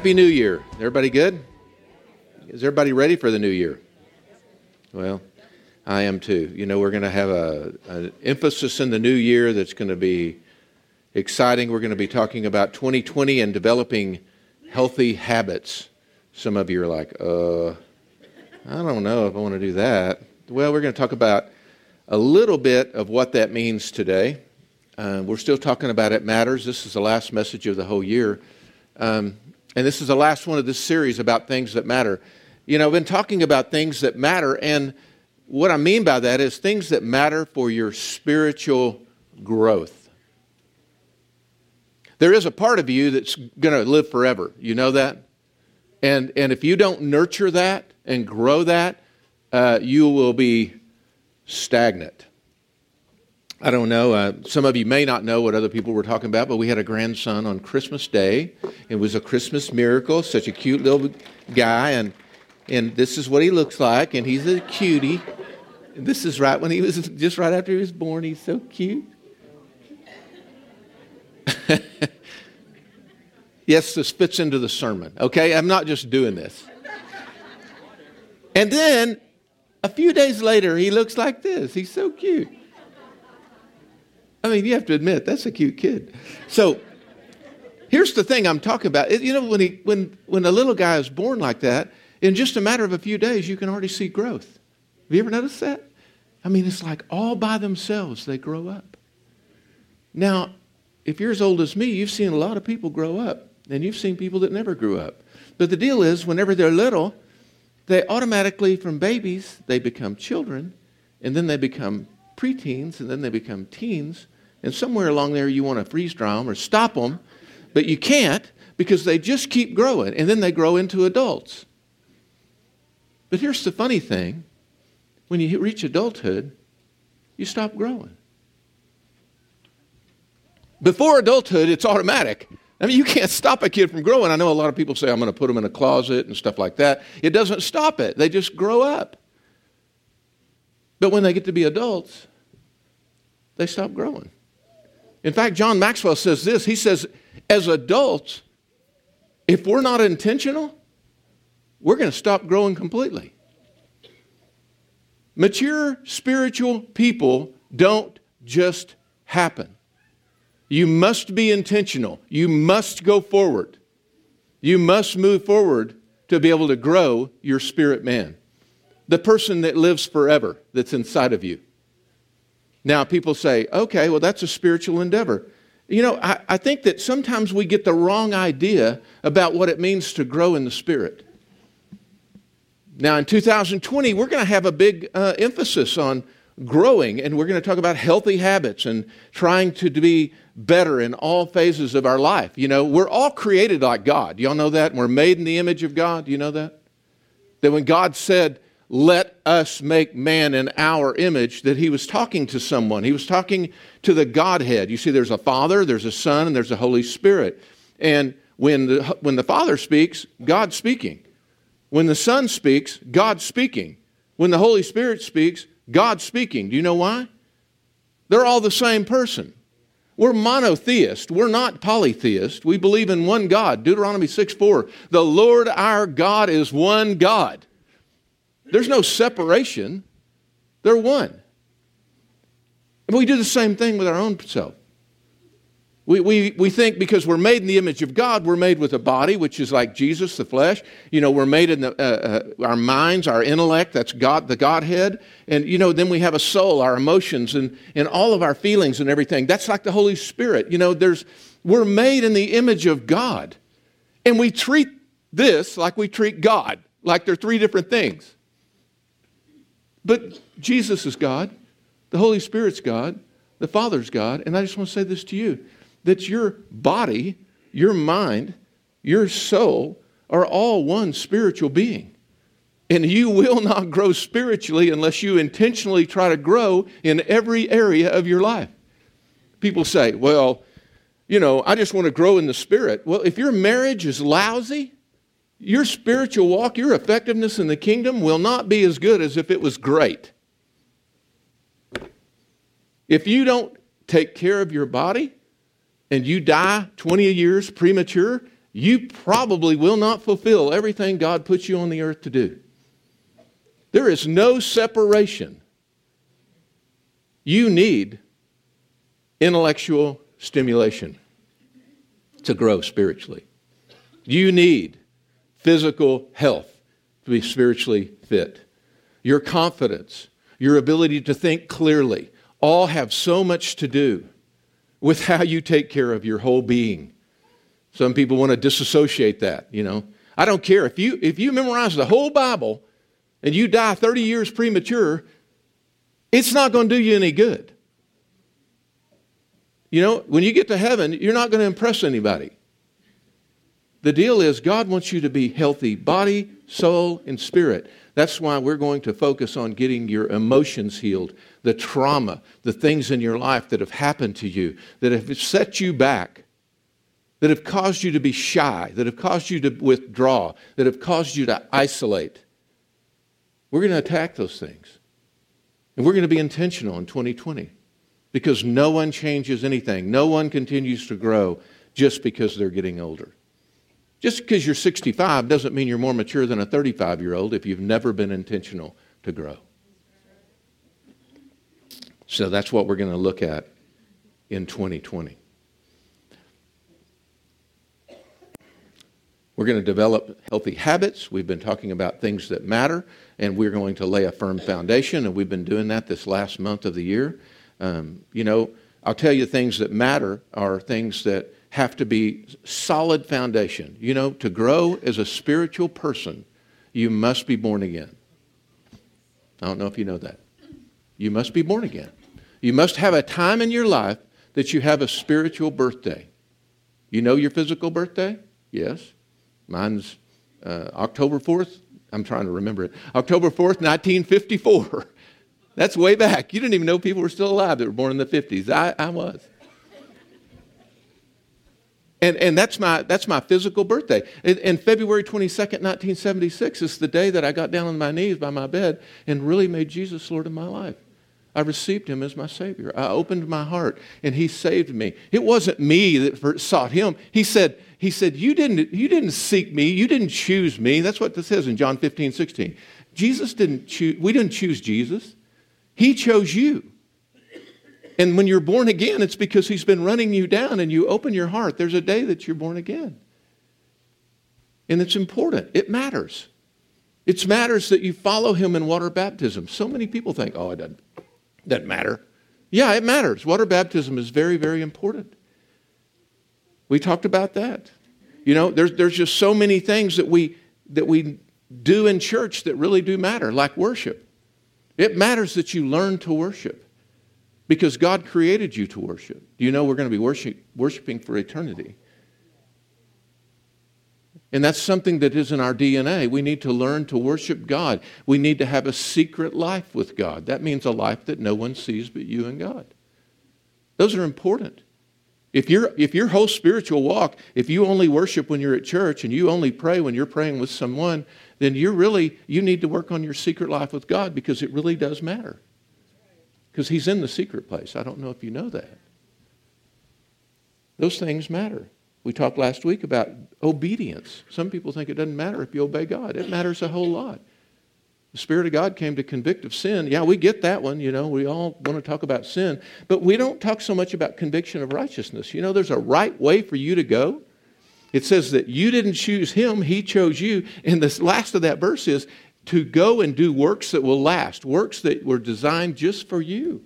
Happy New Year. Everybody good? Is everybody ready for the new year? Well, I am too. You know, we're going to have an emphasis in the new year that's going to be exciting. We're going to be talking about 2020 and developing healthy habits. Some of you are like, uh, I don't know if I want to do that. Well, we're going to talk about a little bit of what that means today. Uh, we're still talking about it matters. This is the last message of the whole year. Um, and this is the last one of this series about things that matter. You know, I've been talking about things that matter, and what I mean by that is things that matter for your spiritual growth. There is a part of you that's going to live forever. You know that? And, and if you don't nurture that and grow that, uh, you will be stagnant. I don't know. Uh, some of you may not know what other people were talking about, but we had a grandson on Christmas Day. It was a Christmas miracle. Such a cute little guy, and and this is what he looks like, and he's a cutie. This is right when he was just right after he was born. He's so cute. yes, this fits into the sermon. Okay, I'm not just doing this. And then a few days later, he looks like this. He's so cute. I mean, you have to admit, that's a cute kid. So here's the thing I'm talking about. You know, when, he, when, when a little guy is born like that, in just a matter of a few days, you can already see growth. Have you ever noticed that? I mean, it's like all by themselves they grow up. Now, if you're as old as me, you've seen a lot of people grow up, and you've seen people that never grew up. But the deal is, whenever they're little, they automatically, from babies, they become children, and then they become preteens, and then they become teens, and somewhere along there you want to freeze dry them or stop them, but you can't because they just keep growing, and then they grow into adults. But here's the funny thing when you reach adulthood, you stop growing. Before adulthood, it's automatic. I mean, you can't stop a kid from growing. I know a lot of people say, I'm going to put them in a closet and stuff like that. It doesn't stop it, they just grow up. But when they get to be adults, they stop growing. In fact, John Maxwell says this he says, as adults, if we're not intentional, we're going to stop growing completely. Mature spiritual people don't just happen. You must be intentional. You must go forward. You must move forward to be able to grow your spirit man, the person that lives forever that's inside of you. Now, people say, okay, well, that's a spiritual endeavor. You know, I, I, think that sometimes we get the wrong idea about what it means to grow in the Spirit. Now, in 2020, we're going to have a big uh, emphasis on growing, and we're going to talk about healthy habits and trying to be better in all phases of our life. You know, we're all created like God. Y'all know that? We're made in the image of God. You know that? That when God said, let us make man in our image, that he was talking to someone. He was talking to the Godhead. You see, there's a Father, there's a Son, and there's a Holy Spirit. And when the, when the Father speaks, God's speaking. When the Son speaks, God's speaking. When the Holy Spirit speaks, God's speaking. Do you know why? They're all the same person. We're monotheist. We're not polytheist. We believe in one God. Deuteronomy 6 4. The Lord our God is one God. There's no separation, they're one. And we do the same thing with our own self. We, we, we think because we're made in the image of God, we're made with a body, which is like Jesus, the flesh. You know, we're made in the, uh, uh, our minds, our intellect, that's God, the Godhead. And, you know, then we have a soul, our emotions, and, and all of our feelings and everything. That's like the Holy Spirit. You know, there's, we're made in the image of God. And we treat this like we treat God, like they're three different things. But Jesus is God, the Holy Spirit's God, the Father's God, and I just want to say this to you that your body, your mind, your soul are all one spiritual being. And you will not grow spiritually unless you intentionally try to grow in every area of your life. People say, well, you know, I just want to grow in the spirit. Well, if your marriage is lousy, your spiritual walk, your effectiveness in the kingdom will not be as good as if it was great. If you don't take care of your body and you die 20 years premature you probably will not fulfill everything God puts you on the earth to do. There is no separation. You need intellectual stimulation to grow spiritually. You need physical health to be spiritually fit. Your confidence, your ability to think clearly, all have so much to do with how you take care of your whole being. Some people want to disassociate that, you know. I don't care if you if you memorize the whole Bible and you die 30 years premature, it's not going to do you any good. You know, when you get to heaven, you're not going to impress anybody. The deal is, God wants you to be healthy body, soul, and spirit. That's why we're going to focus on getting your emotions healed, the trauma, the things in your life that have happened to you, that have set you back, that have caused you to be shy, that have caused you to withdraw, that have caused you to isolate. We're going to attack those things. And we're going to be intentional in 2020 because no one changes anything. No one continues to grow just because they're getting older. Just because you're 65 doesn't mean you're more mature than a 35 year old if you've never been intentional to grow. So that's what we're going to look at in 2020. We're going to develop healthy habits. We've been talking about things that matter, and we're going to lay a firm foundation, and we've been doing that this last month of the year. Um, you know, I'll tell you things that matter are things that have to be solid foundation. You know, to grow as a spiritual person, you must be born again. I don't know if you know that. You must be born again. You must have a time in your life that you have a spiritual birthday. You know your physical birthday? Yes. Mine's uh, October 4th. I'm trying to remember it. October 4th, 1954. That's way back. You didn't even know people were still alive that were born in the 50s. I, I was. And, and that's, my, that's my physical birthday. And, and, February 22nd, 1976 is the day that I got down on my knees by my bed and really made Jesus Lord of my life. I received him as my Savior. I opened my heart and he saved me. It wasn't me that sought him. He said, he said you, didn't, you didn't seek me. You didn't choose me. That's what this says in John 15, 16. Jesus didn't choose, we didn't choose Jesus. He chose you. And when you're born again, it's because He's been running you down and you open your heart. There's a day that you're born again. And it's important, it matters. It matters that you follow Him in water baptism. So many people think, oh, it doesn't, doesn't matter. Yeah, it matters. Water baptism is very, very important. We talked about that. You know, there's, there's just so many things that we, that we do in church that really do matter, like worship. It matters that you learn to worship because God created you to worship. Do you know we're going to be worship, worshiping for eternity? And that's something that is in our DNA. We need to learn to worship God. We need to have a secret life with God. That means a life that no one sees but you and God. Those are important. If, you if your whole spiritual walk, if you only worship when you're at church and you only pray when you're praying with someone, then you're really, you need to work on your secret life with God because it really does matter because he's in the secret place. I don't know if you know that. Those things matter. We talked last week about obedience. Some people think it doesn't matter if you obey God. It matters a whole lot. The Spirit of God came to convict of sin. Yeah, we get that one, you know. We all want to talk about sin. But we don't talk so much about conviction of righteousness. You know, there's a right way for you to go. It says that you didn't choose him, he chose you. And the last of that verse is to go and do works that will last, works that were designed just for you.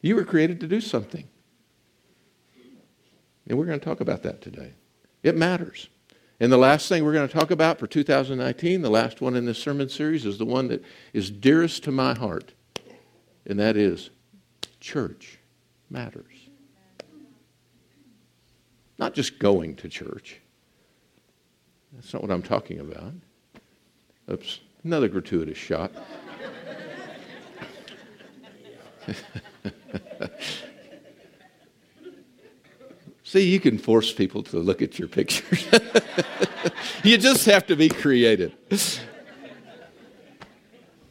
You were created to do something. And we're going to talk about that today. It matters. And the last thing we're going to talk about for 2019, the last one in this sermon series, is the one that is dearest to my heart, and that is church matters. Not just going to church. That's not what I'm talking about. Oops, another gratuitous shot. See, you can force people to look at your pictures. you just have to be creative.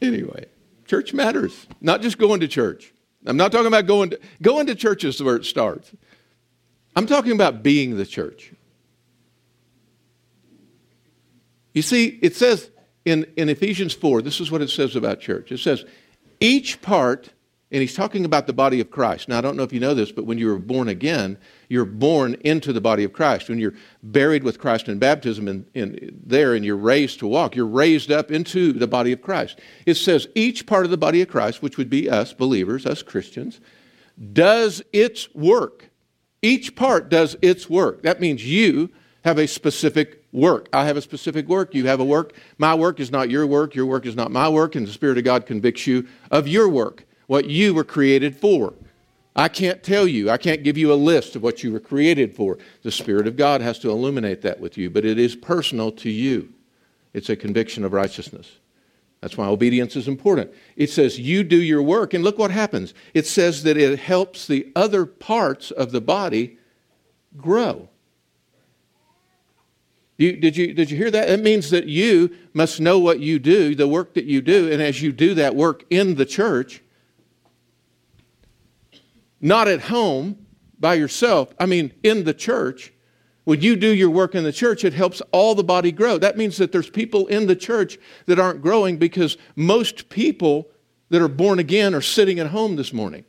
anyway, church matters. Not just going to church. I'm not talking about going to going to church is where it starts. I'm talking about being the church. You see, it says in, in Ephesians 4, this is what it says about church. It says, each part, and he's talking about the body of Christ. Now, I don't know if you know this, but when you were born again, you're born into the body of Christ. When you're buried with Christ in baptism and, and there and you're raised to walk, you're raised up into the body of Christ. It says each part of the body of Christ, which would be us believers, us Christians, does its work. Each part does its work. That means you have a specific work. I have a specific work. You have a work. My work is not your work. Your work is not my work. And the Spirit of God convicts you of your work, what you were created for. I can't tell you, I can't give you a list of what you were created for. The Spirit of God has to illuminate that with you, but it is personal to you. It's a conviction of righteousness. That's why obedience is important. It says, You do your work, and look what happens. It says that it helps the other parts of the body grow. You, did, you, did you hear that? It means that you must know what you do, the work that you do, and as you do that work in the church, not at home by yourself, I mean in the church, when you do your work in the church, it helps all the body grow. That means that there's people in the church that aren't growing because most people that are born again are sitting at home this morning.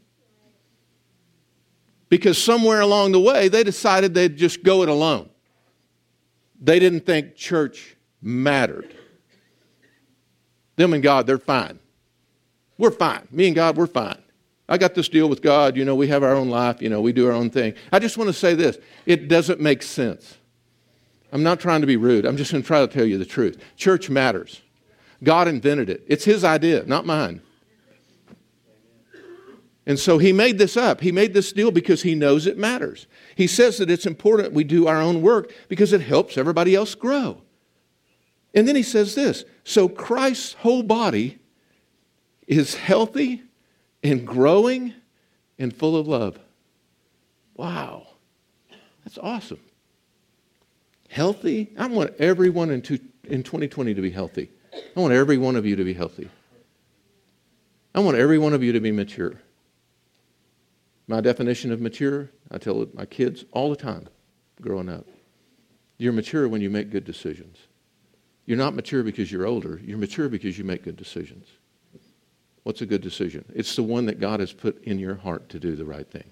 Because somewhere along the way, they decided they'd just go it alone. They didn't think church mattered. Them and God, they're fine. We're fine. Me and God, we're fine. I got this deal with God. You know, we have our own life. You know, we do our own thing. I just want to say this it doesn't make sense. I'm not trying to be rude. I'm just going to try to tell you the truth. Church matters. God invented it, it's His idea, not mine. And so he made this up. He made this deal because he knows it matters. He says that it's important we do our own work because it helps everybody else grow. And then he says this so Christ's whole body is healthy and growing and full of love. Wow. That's awesome. Healthy. I want everyone in, in 2020 to be healthy. I want every one of you to be healthy. I want every one of you to be mature. My definition of mature, I tell my kids all the time growing up. You're mature when you make good decisions. You're not mature because you're older. You're mature because you make good decisions. What's a good decision? It's the one that God has put in your heart to do the right thing.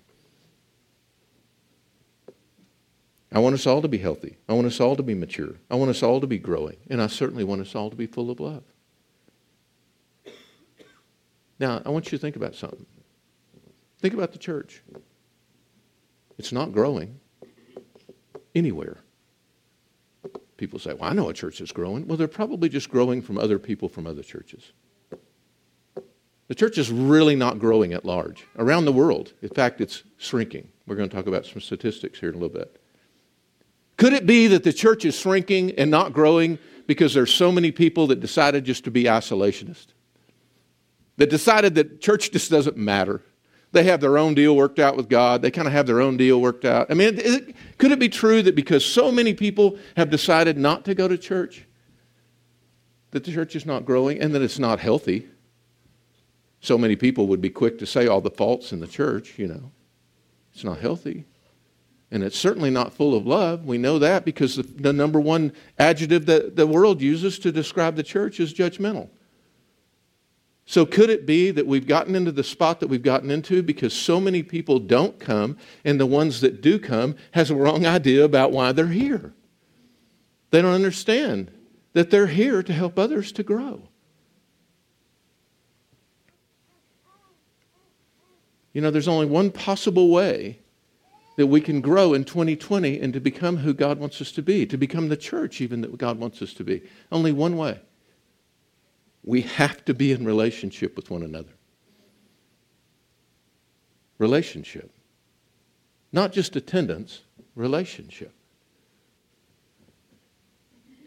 I want us all to be healthy. I want us all to be mature. I want us all to be growing. And I certainly want us all to be full of love. Now, I want you to think about something. Think about the church. It's not growing anywhere. People say, Well, I know a church that's growing. Well, they're probably just growing from other people from other churches. The church is really not growing at large around the world. In fact, it's shrinking. We're going to talk about some statistics here in a little bit. Could it be that the church is shrinking and not growing because there's so many people that decided just to be isolationist? That decided that church just doesn't matter. They have their own deal worked out with God. They kind of have their own deal worked out. I mean, it, could it be true that because so many people have decided not to go to church, that the church is not growing and that it's not healthy? So many people would be quick to say all the faults in the church, you know. It's not healthy. And it's certainly not full of love. We know that because the, the number one adjective that the world uses to describe the church is judgmental. So, could it be that we've gotten into the spot that we've gotten into because so many people don't come, and the ones that do come has a wrong idea about why they're here? They don't understand that they're here to help others to grow. You know, there's only one possible way that we can grow in 2020 and to become who God wants us to be, to become the church even that God wants us to be. Only one way. We have to be in relationship with one another. Relationship. Not just attendance, relationship.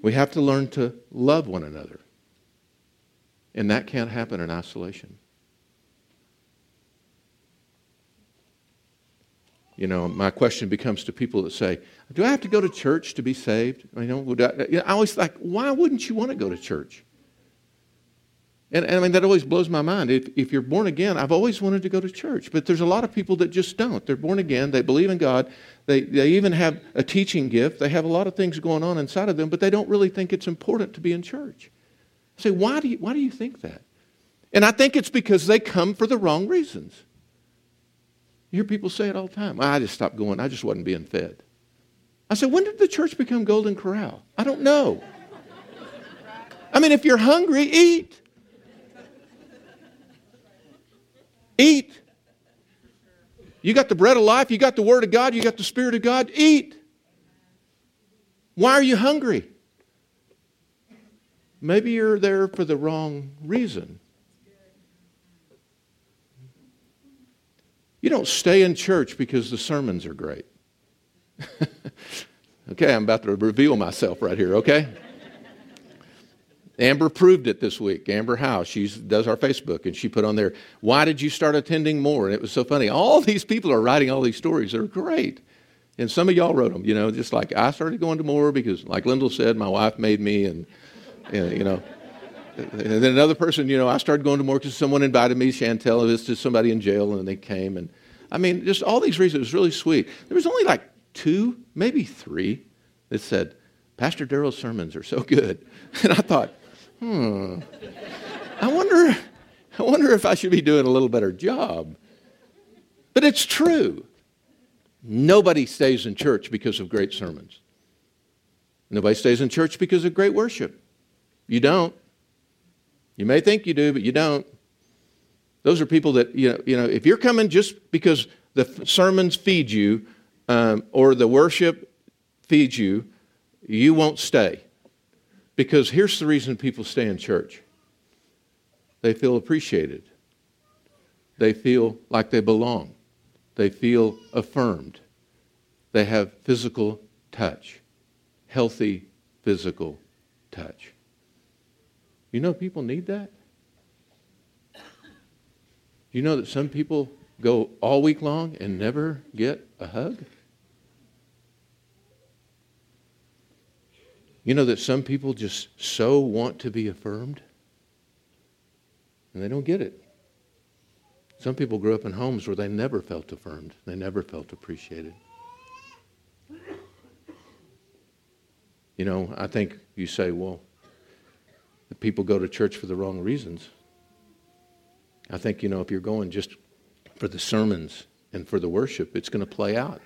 We have to learn to love one another. And that can't happen in isolation. You know, my question becomes to people that say, Do I have to go to church to be saved? You know, I, I always like, why wouldn't you want to go to church? And, and, I mean, that always blows my mind. If, if you're born again, I've always wanted to go to church, but there's a lot of people that just don't. They're born again, they believe in God, they, they even have a teaching gift, they have a lot of things going on inside of them, but they don't really think it's important to be in church. I say, why do you, why do you think that? And I think it's because they come for the wrong reasons. You hear people say it all the time. I just stopped going, I just wasn't being fed. I said, when did the church become Golden Corral? I don't know. I mean, if you're hungry, eat. Eat. You got the bread of life, you got the Word of God, you got the Spirit of God. Eat. Why are you hungry? Maybe you're there for the wrong reason. You don't stay in church because the sermons are great. okay, I'm about to reveal myself right here, okay? Amber proved it this week. Amber House, she does our Facebook, and she put on there, Why did you start attending more? And it was so funny. All these people are writing all these stories. They're great. And some of y'all wrote them, you know, just like I started going to more because, like Lyndall said, my wife made me, and, and you know. And then another person, you know, I started going to more because someone invited me, Chantel, this to somebody in jail, and they came. And I mean, just all these reasons. It was really sweet. There was only like two, maybe three, that said, Pastor Daryl's sermons are so good. And I thought, hmm, I wonder, I wonder if I should be doing a little better job. But it's true. Nobody stays in church because of great sermons. Nobody stays in church because of great worship. You don't. You may think you do, but you don't. Those are people that, you know, you know if you're coming just because the sermons feed you um, or the worship feeds you, you won't stay. Because here's the reason people stay in church they feel appreciated, they feel like they belong, they feel affirmed, they have physical touch, healthy physical touch. You know, people need that. You know that some people go all week long and never get a hug? You know that some people just so want to be affirmed and they don't get it. Some people grew up in homes where they never felt affirmed, they never felt appreciated. You know, I think you say, well, the people go to church for the wrong reasons. I think, you know, if you're going just for the sermons and for the worship, it's going to play out.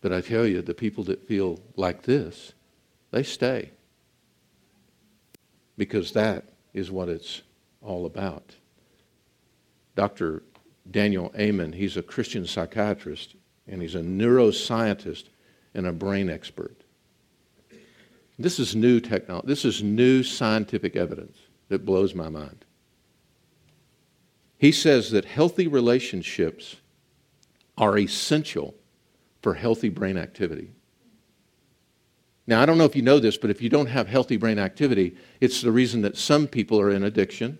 But I tell you, the people that feel like this, they stay. Because that is what it's all about. Dr. Daniel Amen, he's a Christian psychiatrist and he's a neuroscientist and a brain expert. This is new technology. This is new scientific evidence that blows my mind. He says that healthy relationships are essential for healthy brain activity. Now, I don't know if you know this, but if you don't have healthy brain activity, it's the reason that some people are in addiction.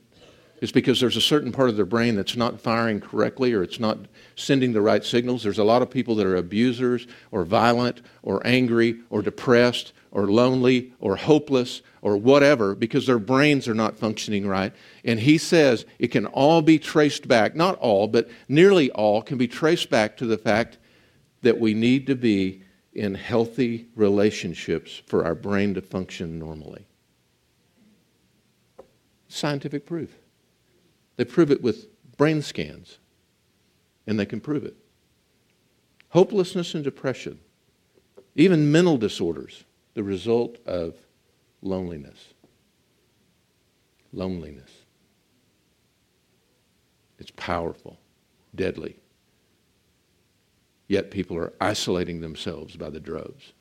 It's because there's a certain part of their brain that's not firing correctly or it's not sending the right signals. There's a lot of people that are abusers or violent or angry or depressed or lonely or hopeless or whatever because their brains are not functioning right. And he says it can all be traced back, not all, but nearly all can be traced back to the fact that we need to be in healthy relationships for our brain to function normally. Scientific proof. They prove it with brain scans, and they can prove it. Hopelessness and depression, even mental disorders, the result of loneliness. Loneliness. It's powerful, deadly. Yet people are isolating themselves by the droves.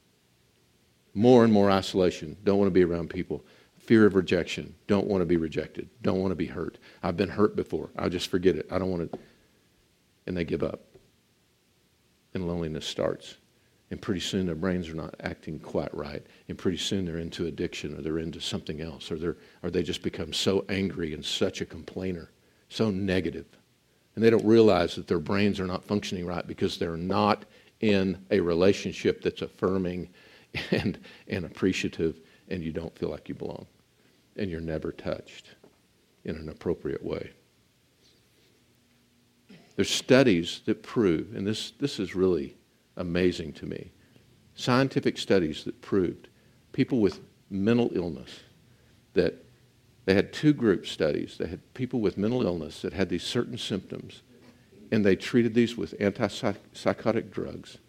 More and more isolation. Don't want to be around people. Fear of rejection. Don't want to be rejected. Don't want to be hurt. I've been hurt before. I'll just forget it. I don't want to. And they give up. And loneliness starts. And pretty soon their brains are not acting quite right. And pretty soon they're into addiction or they're into something else. Or, they're, or they just become so angry and such a complainer, so negative and they don't realize that their brains are not functioning right because they're not in a relationship that's affirming and, and appreciative, and you don't feel like you belong, and you're never touched. in an appropriate way. There's studies that prove, and this, this is really amazing to me, scientific studies that proved people with mental illness that they had two group studies. They had people with mental illness that had these certain symptoms, and they treated these with antipsychotic drugs.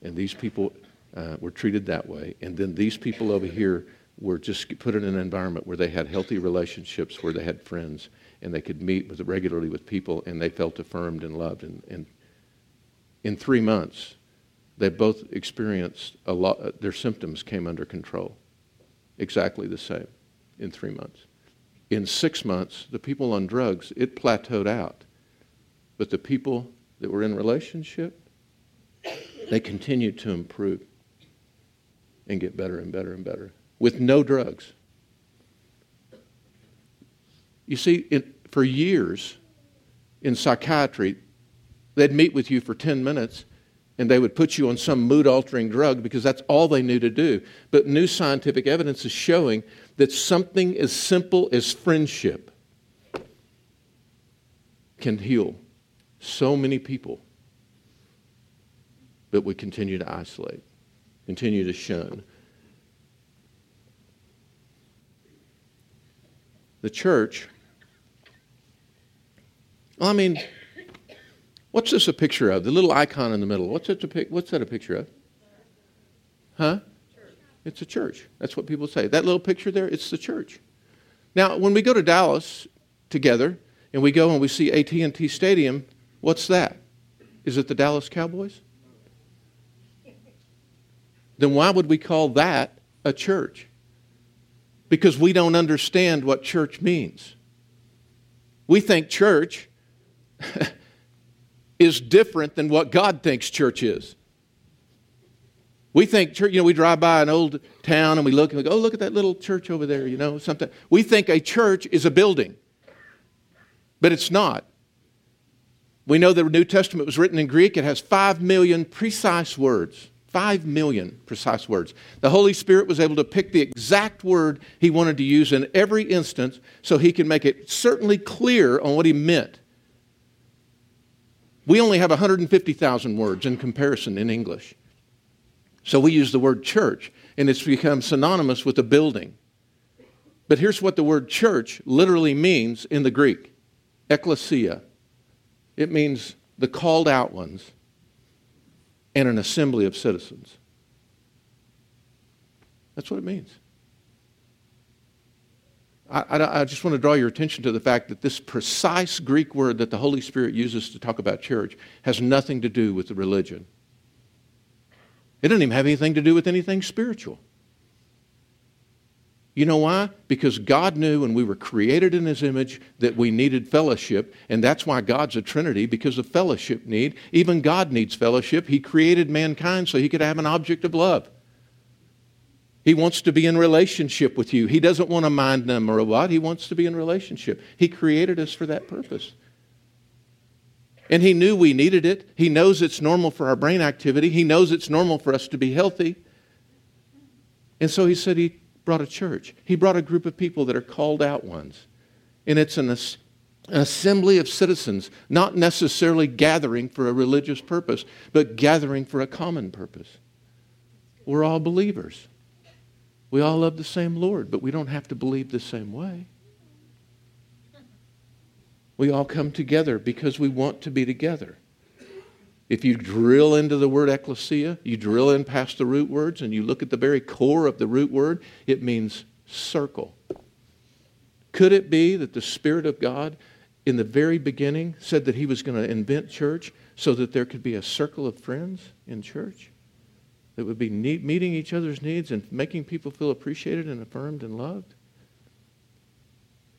And these people uh, were treated that way. And then these people over here were just put in an environment where they had healthy relationships, where they had friends, and they could meet with, regularly with people, and they felt affirmed and loved. And, and in three months, they both experienced a lot, uh, their symptoms came under control. Exactly the same in three months in six months, the people on drugs, it plateaued out. But the people that were in relationship, they continued to improve and get better and better and better with no drugs. You see, it, for years in psychiatry, they'd meet with you for 10 minutes and they would put you on some mood altering drug because that's all they knew to do. But new scientific evidence is showing that something as simple as friendship can heal so many people. But we continue to isolate, continue to shun. The church, well, I mean, what's this a picture of? The little icon in the middle. What's, it what's that a picture of? Huh? It's a church. That's what people say. That little picture there, it's the church. Now, when we go to Dallas together and we go and we see AT&T Stadium, what's that? Is it the Dallas Cowboys? Then why would we call that a church? Because we don't understand what church means. We think church is different than what God thinks church is. We think church, you know, we drive by an old town and we look and we go, oh, look at that little church over there, you know, something. We think a church is a building, but it's not. We know the New Testament was written in Greek. It has five million precise words. Five million precise words. The Holy Spirit was able to pick the exact word he wanted to use in every instance so he can make it certainly clear on what he meant. We only have 150,000 words in comparison in English. So we use the word church, and it's become synonymous with a building. But here's what the word church literally means in the Greek ecclesia. It means the called out ones and an assembly of citizens. That's what it means. I, I, I, just want to draw your attention to the fact that this precise Greek word that the Holy Spirit uses to talk about church has nothing to do with the religion. It doesn't even have anything to do with anything spiritual. You know why? Because God knew when we were created in His image that we needed fellowship, and that's why God's a Trinity, because of fellowship need. Even God needs fellowship. He created mankind so He could have an object of love. He wants to be in relationship with you. He doesn't want a mind numb what. He wants to be in relationship. He created us for that purpose. And he knew we needed it. He knows it's normal for our brain activity. He knows it's normal for us to be healthy. And so he said he brought a church. He brought a group of people that are called out ones. And it's an, an assembly of citizens, not necessarily gathering for a religious purpose, but gathering for a common purpose. We're all believers. We all love the same Lord, but we don't have to believe the same way. We all come together because we want to be together. If you drill into the word ecclesia, you drill in past the root words, and you look at the very core of the root word, it means circle. Could it be that the Spirit of God in the very beginning said that He was going to invent church so that there could be a circle of friends in church that would be meeting each other's needs and making people feel appreciated and affirmed and loved?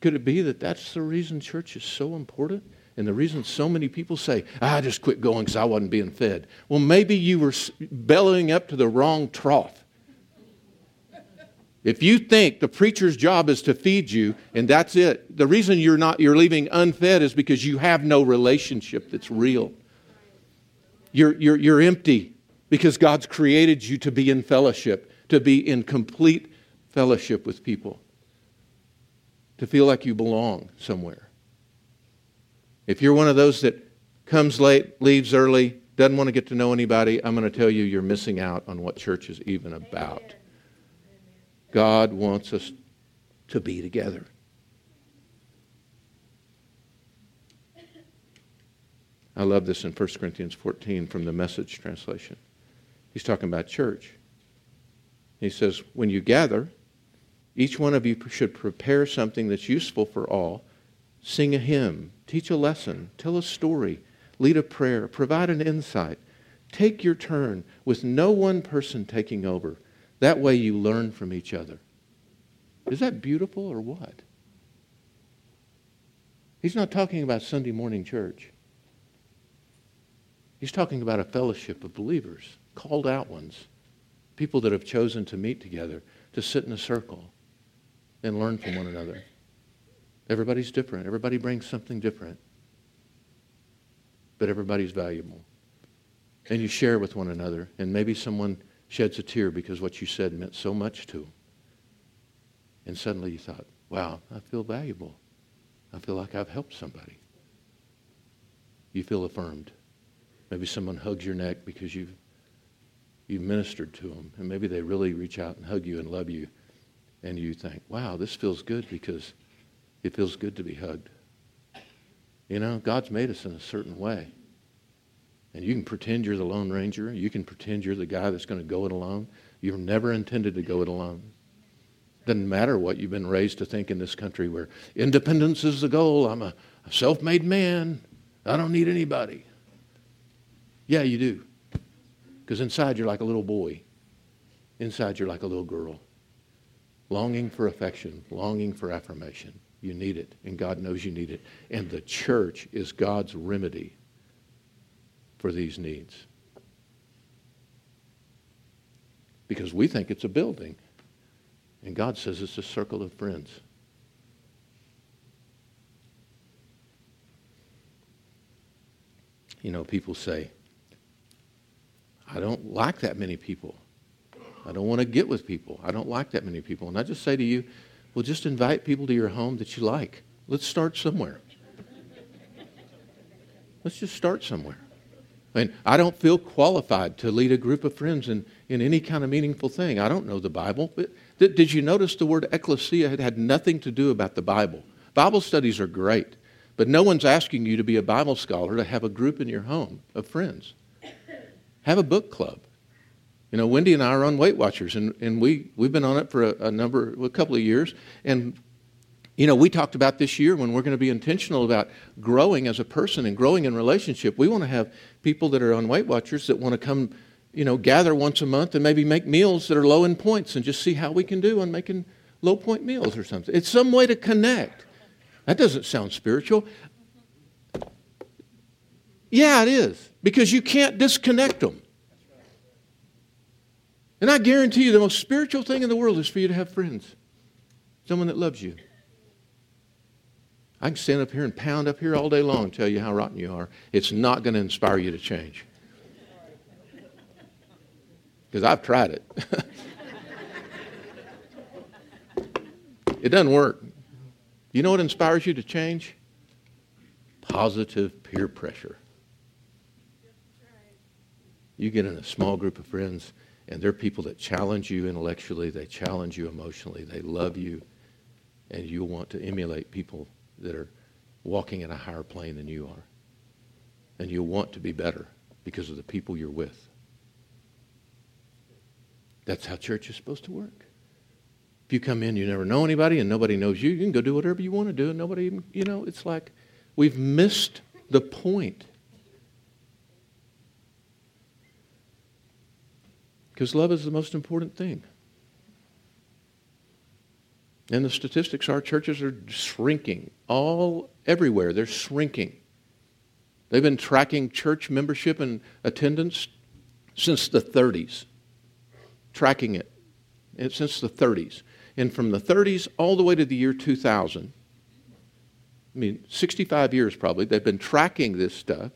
Could it be that that's the reason church is so important? And the reason so many people say, ah, I just quit going because I wasn't being fed. Well, maybe you were bellowing up to the wrong trough. If you think the preacher's job is to feed you and that's it, the reason you're not you're leaving unfed is because you have no relationship that's real. You're, you're, you're empty because God's created you to be in fellowship, to be in complete fellowship with people. To feel like you belong somewhere. If you're one of those that comes late, leaves early, doesn't want to get to know anybody, I'm going to tell you you're missing out on what church is even about. God wants us to be together. I love this in 1 Corinthians 14 from the message translation. He's talking about church. He says, When you gather, each one of you should prepare something that's useful for all. Sing a hymn, teach a lesson, tell a story, lead a prayer, provide an insight. Take your turn with no one person taking over. That way you learn from each other. Is that beautiful or what? He's not talking about Sunday morning church. He's talking about a fellowship of believers, called out ones, people that have chosen to meet together, to sit in a circle and learn from one another. Everybody's different. Everybody brings something different. But everybody's valuable. And you share with one another, and maybe someone sheds a tear because what you said meant so much to them. And suddenly you thought, wow, I feel valuable. I feel like I've helped somebody. You feel affirmed. Maybe someone hugs your neck because you've, you've ministered to them. And maybe they really reach out and hug you and love you. And you think, wow, this feels good because it feels good to be hugged. You know, God's made us in a certain way. And you can pretend you're the Lone Ranger. You can pretend you're the guy that's going to go it alone. You're never intended to go it alone. Doesn't matter what you've been raised to think in this country where independence is the goal. I'm a, self made man. I don't need anybody. Yeah, you do. Because inside you're like a little boy. Inside you're like a little girl. Longing for affection, longing for affirmation. You need it, and God knows you need it. And the church is God's remedy for these needs. Because we think it's a building, and God says it's a circle of friends. You know, people say, I don't like that many people. I don't want to get with people. I don't like that many people. And I just say to you, well, just invite people to your home that you like. Let's start somewhere. Let's just start somewhere. I mean, I don't feel qualified to lead a group of friends in, in any kind of meaningful thing. I don't know the Bible. Did, did you notice the word ecclesia had, had nothing to do about the Bible? Bible studies are great, but no one's asking you to be a Bible scholar to have a group in your home of friends. Have a book club. You know, Wendy and I are on Weight Watchers, and, and we, we've been on it for a, a number, a couple of years. And, you know, we talked about this year when we're going to be intentional about growing as a person and growing in relationship. We want to have people that are on Weight Watchers that want to come, you know, gather once a month and maybe make meals that are low in points and just see how we can do on making low point meals or something. It's some way to connect. That doesn't sound spiritual. Yeah, it is, because you can't disconnect them. And I guarantee you, the most spiritual thing in the world is for you to have friends, someone that loves you. I can stand up here and pound up here all day long and tell you how rotten you are. It's not going to inspire you to change. Because I've tried it. it doesn't work. You know what inspires you to change? Positive peer pressure. You get in a small group of friends, and they're people that challenge you intellectually, they challenge you emotionally, they love you, and you want to emulate people that are walking in a higher plane than you are. And you want to be better because of the people you're with. That's how church is supposed to work. If you come in, you never know anybody, and nobody knows you, you can go do whatever you want to do, and nobody, even, you know, it's like we've missed the point. Because love is the most important thing. And the statistics are churches are shrinking all everywhere. They're shrinking. They've been tracking church membership and attendance since the 30s, tracking it eh, since the 30s. And from the 30s all the way to the year 2000, I mean, 65 years probably, they've been tracking this stuff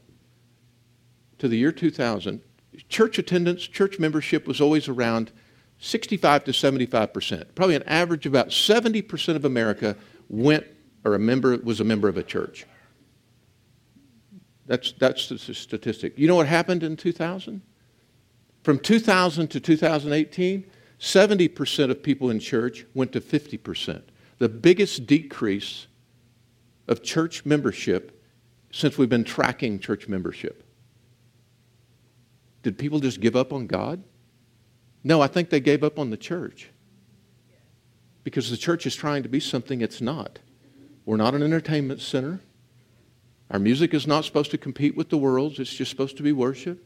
to the year 2000 church attendance, church membership was always around 65 to 75 percent. Probably an average of about 70 percent of America went or a member was a member of a church. That's, that's the statistic. You know what happened in 2000? From 2000 to 2018, 70% of people in church went to 50%. The biggest decrease of church membership since we've been tracking church membership. Did people just give up on God? No, I think they gave up on the church. Because the church is trying to be something it's not. We're not an entertainment center. Our music is not supposed to compete with the world's, it's just supposed to be worship.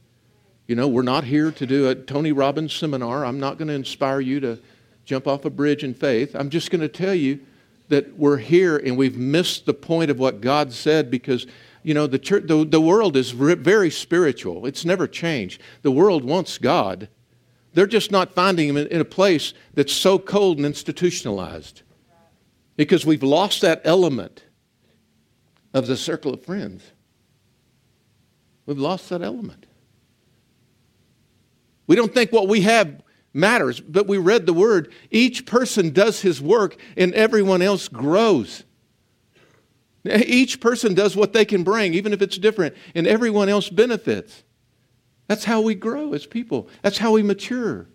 You know, we're not here to do a Tony Robbins seminar. I'm not going to inspire you to jump off a bridge in faith. I'm just going to tell you that we're here and we've missed the point of what God said because, you know, the, church, the, the world is very spiritual. It's never changed. The world wants God. They're just not finding Him in, in a place that's so cold and institutionalized because we've lost that element of the circle of friends. We've lost that element. We don't think what we have matters, but we read the word. Each person does his work and everyone else grows. Each person does what they can bring, even if it's different, and everyone else benefits. That's how we grow as people. That's how we mature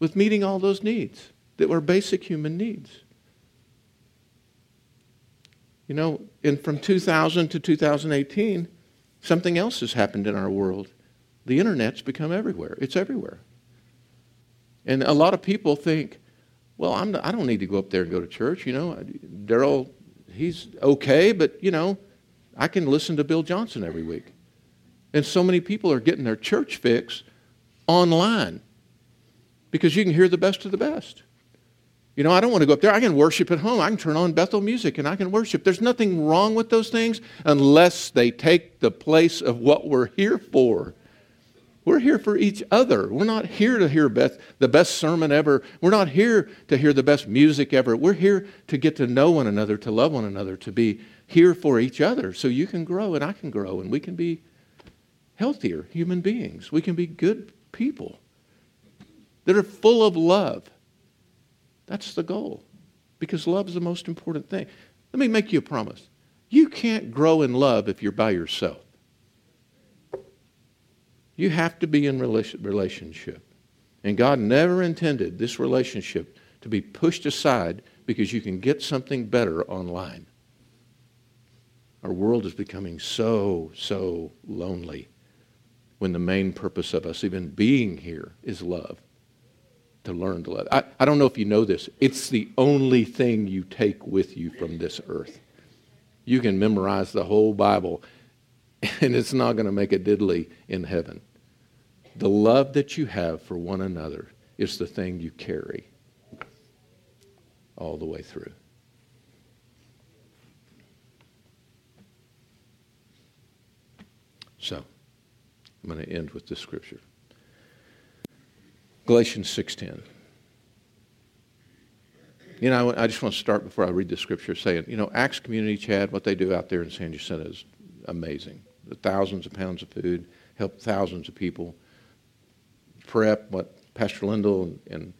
with meeting all those needs that were basic human needs. You know, and from 2000 to 2018, something else has happened in our world. The internet's become everywhere. It's everywhere. And a lot of people think, well, I'm not, I don't need to go up there and go to church. You know, Daryl, he's okay, but, you know, I can listen to Bill Johnson every week. And so many people are getting their church fix online because you can hear the best of the best. You know, I don't want to go up there. I can worship at home. I can turn on Bethel music and I can worship. There's nothing wrong with those things unless they take the place of what we're here for. We're here for each other. We're not here to hear Beth, the best sermon ever. We're not here to hear the best music ever. We're here to get to know one another, to love one another, to be here for each other so you can grow and I can grow and we can be healthier human beings. We can be good people that are full of love that's the goal because love is the most important thing. Let me make you a promise. You can't grow in love if you're by yourself. You have to be in relationship. And God never intended this relationship to be pushed aside because you can get something better online. Our world is becoming so, so lonely when the main purpose of us even being here is love to learn to love. I, I don't know if you know this. It's the only thing you take with you from this earth. You can memorize the whole Bible, and it's not going to make a diddly in heaven. The love that you have for one another is the thing you carry all the way through. So, I'm going to end with this scripture. Galatians 6:10. You know, I just want to start before I read the scripture saying, you know, Acts Community Chad, what they do out there in San Jacinto is amazing. The thousands of pounds of food, help thousands of people. Prep, what Pastor Lindell and, and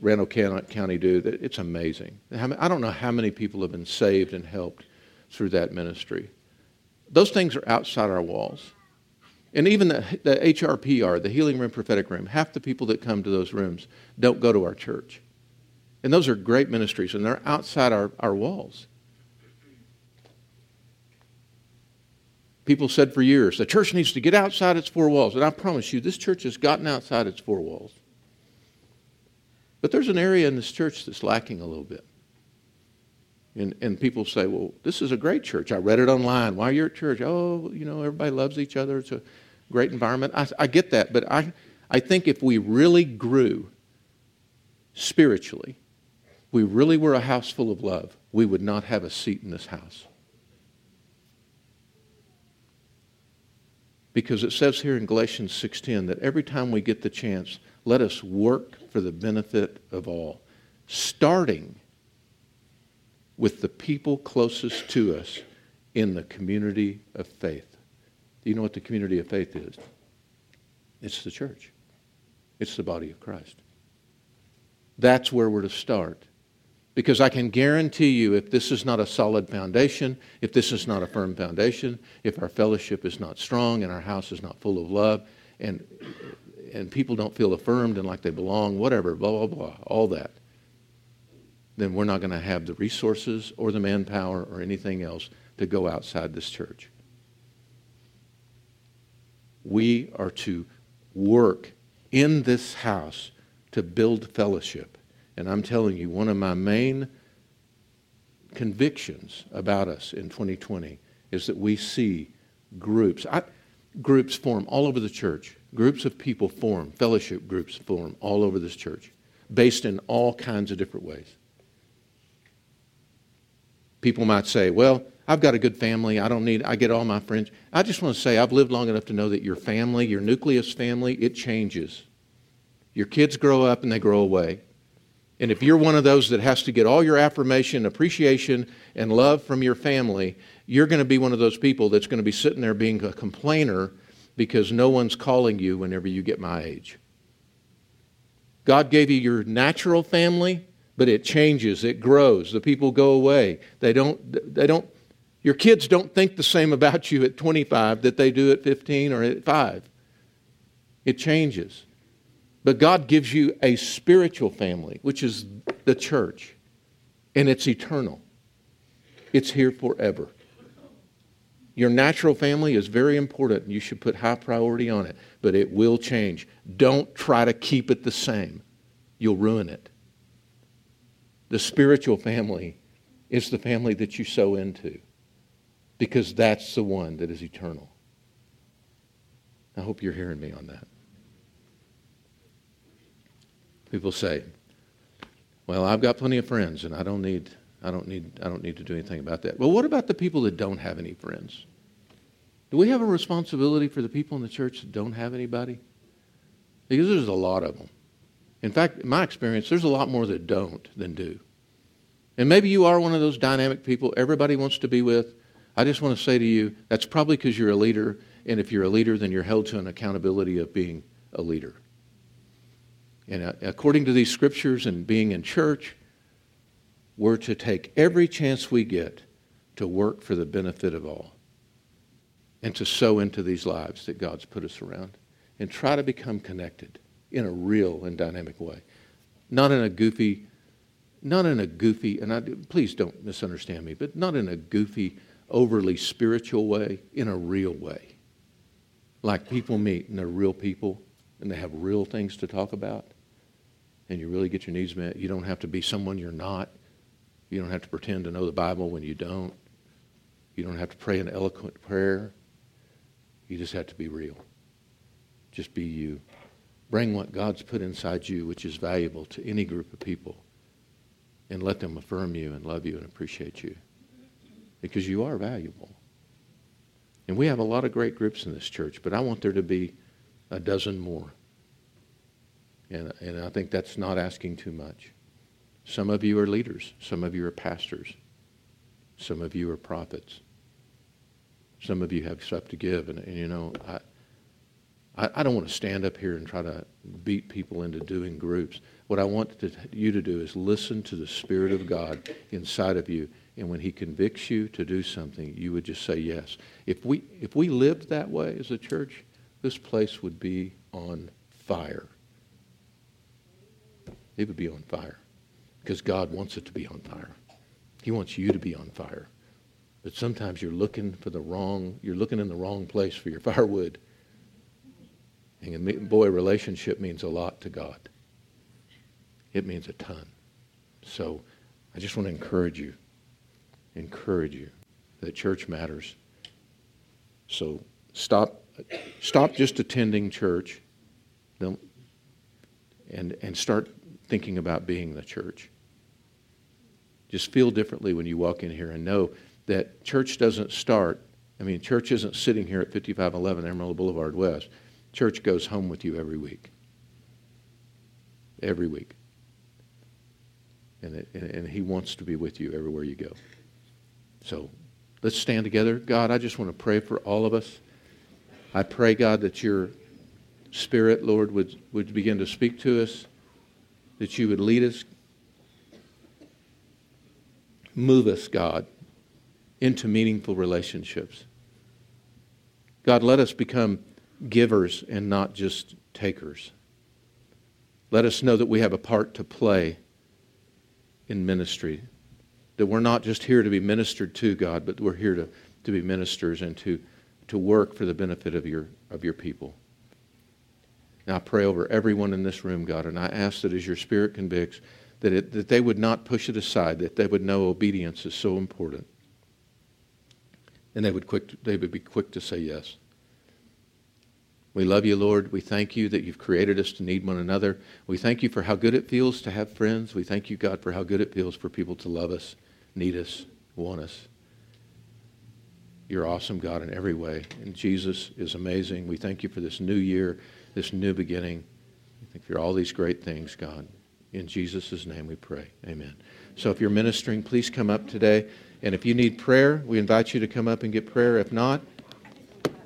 Randall County do, it's amazing. I don't know how many people have been saved and helped through that ministry. Those things are outside our walls. And even the, the HRPR, the Healing Room Prophetic Room, half the people that come to those rooms don't go to our church. And those are great ministries, and they're outside our, our walls. People said for years, the church needs to get outside its four walls. And I promise you, this church has gotten outside its four walls. But there's an area in this church that's lacking a little bit. And, and people say, well, this is a great church. I read it online. Why you're at church? Oh, you know, everybody loves each other. It's a great environment. I, I get that, but I, I think if we really grew spiritually, we really were a house full of love, we would not have a seat in this house. Because it says here in Galatians 6:10 that every time we get the chance, let us work for the benefit of all, starting with the people closest to us in the community of faith. Do you know what the community of faith is? It's the church. It's the body of Christ. That's where we're to start. Because I can guarantee you, if this is not a solid foundation, if this is not a firm foundation, if our fellowship is not strong and our house is not full of love, and, and people don't feel affirmed and like they belong, whatever, blah, blah, blah, all that, then we're not going to have the resources or the manpower or anything else to go outside this church. We are to work in this house to build fellowship. And I'm telling you, one of my main convictions about us in 2020 is that we see groups. I, groups form all over the church. Groups of people form, fellowship groups form all over this church, based in all kinds of different ways. People might say, well, I've got a good family. I don't need, I get all my friends. I just want to say, I've lived long enough to know that your family, your nucleus family, it changes. Your kids grow up and they grow away. And if you're one of those that has to get all your affirmation, appreciation, and love from your family, you're going to be one of those people that's going to be sitting there being a complainer because no one's calling you whenever you get my age. God gave you your natural family, but it changes, it grows. The people go away. They don't, they don't, your kids don't think the same about you at 25 that they do at 15 or at 5. It changes. But God gives you a spiritual family, which is the church, and it's eternal. It's here forever. Your natural family is very important, you should put high priority on it, but it will change. Don't try to keep it the same, you'll ruin it. The spiritual family is the family that you sow into because that's the one that is eternal. I hope you're hearing me on that. People say, "Well, I've got plenty of friends and I don't need I don't need I don't need to do anything about that." Well, what about the people that don't have any friends? Do we have a responsibility for the people in the church that don't have anybody? Because there's a lot of them. In fact, in my experience, there's a lot more that don't than do. And maybe you are one of those dynamic people everybody wants to be with. I just want to say to you, that's probably because you're a leader. And if you're a leader, then you're held to an accountability of being a leader. And uh, according to these scriptures and being in church, we're to take every chance we get to work for the benefit of all and to sow into these lives that God's put us around and try to become connected in a real and dynamic way. Not in a goofy, not in a goofy, and I, please don't misunderstand me, but not in a goofy, overly spiritual way, in a real way. Like people meet and they're real people and they have real things to talk about and you really get your needs met. You don't have to be someone you're not. You don't have to pretend to know the Bible when you don't. You don't have to pray an eloquent prayer. You just have to be real. Just be you. Bring what God's put inside you, which is valuable to any group of people, and let them affirm you and love you and appreciate you because you are valuable. And we have a lot of great groups in this church, but I want there to be a dozen more. And, and I think that's not asking too much. Some of you are leaders. Some of you are pastors. Some of you are prophets. Some of you have stuff to give. And, and you know, I, I, I, don't want to stand up here and try to beat people into doing groups. What I want to, you to do is listen to the Spirit of God inside of you. And when He convicts you to do something, you would just say yes. If we, if we lived that way as a church, this place would be on fire. It would be on fire because God wants it to be on fire. He wants you to be on fire. But sometimes you're looking for the wrong, you're looking in the wrong place for your firewood. And boy, relationship means a lot to God. It means a ton. So I just want to encourage you, encourage you that church matters. So stop, stop just attending church. Don't, and, and start thinking about being the church. Just feel differently when you walk in here and know that church doesn't start. I mean, church isn't sitting here at 5511 Emerald Boulevard West. Church goes home with you every week. Every week. And, it, and He wants to be with you everywhere you go. So let's stand together. God, I just want to pray for all of us. I pray, God, that your Spirit, Lord, would, would begin to speak to us that you would lead us. Move us, God, into meaningful relationships. God, let us become givers and not just takers. Let us know that we have a part to play in ministry, that we're not just here to be ministered to, God, but we're here to, to be ministers and to, to work for the benefit of your, of your people. Now I pray over everyone in this room, God, and I ask that as your Spirit convicts, that, it, that they would not push it aside, that they would know obedience is so important. And they would, quick, they would be quick to say yes. We love you, Lord. We thank you that you've created us to need one another. We thank you for how good it feels to have friends. We thank you, God, for how good it feels for people to love us, need us, want us. You're awesome, God, in every way. And Jesus is amazing. We thank you for this new year, this new beginning. Thank you for all these great things, God. In Jesus' name we pray. Amen. So if you're ministering, please come up today. And if you need prayer, we invite you to come up and get prayer. If not,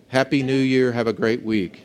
Happy New Year. Have a great week.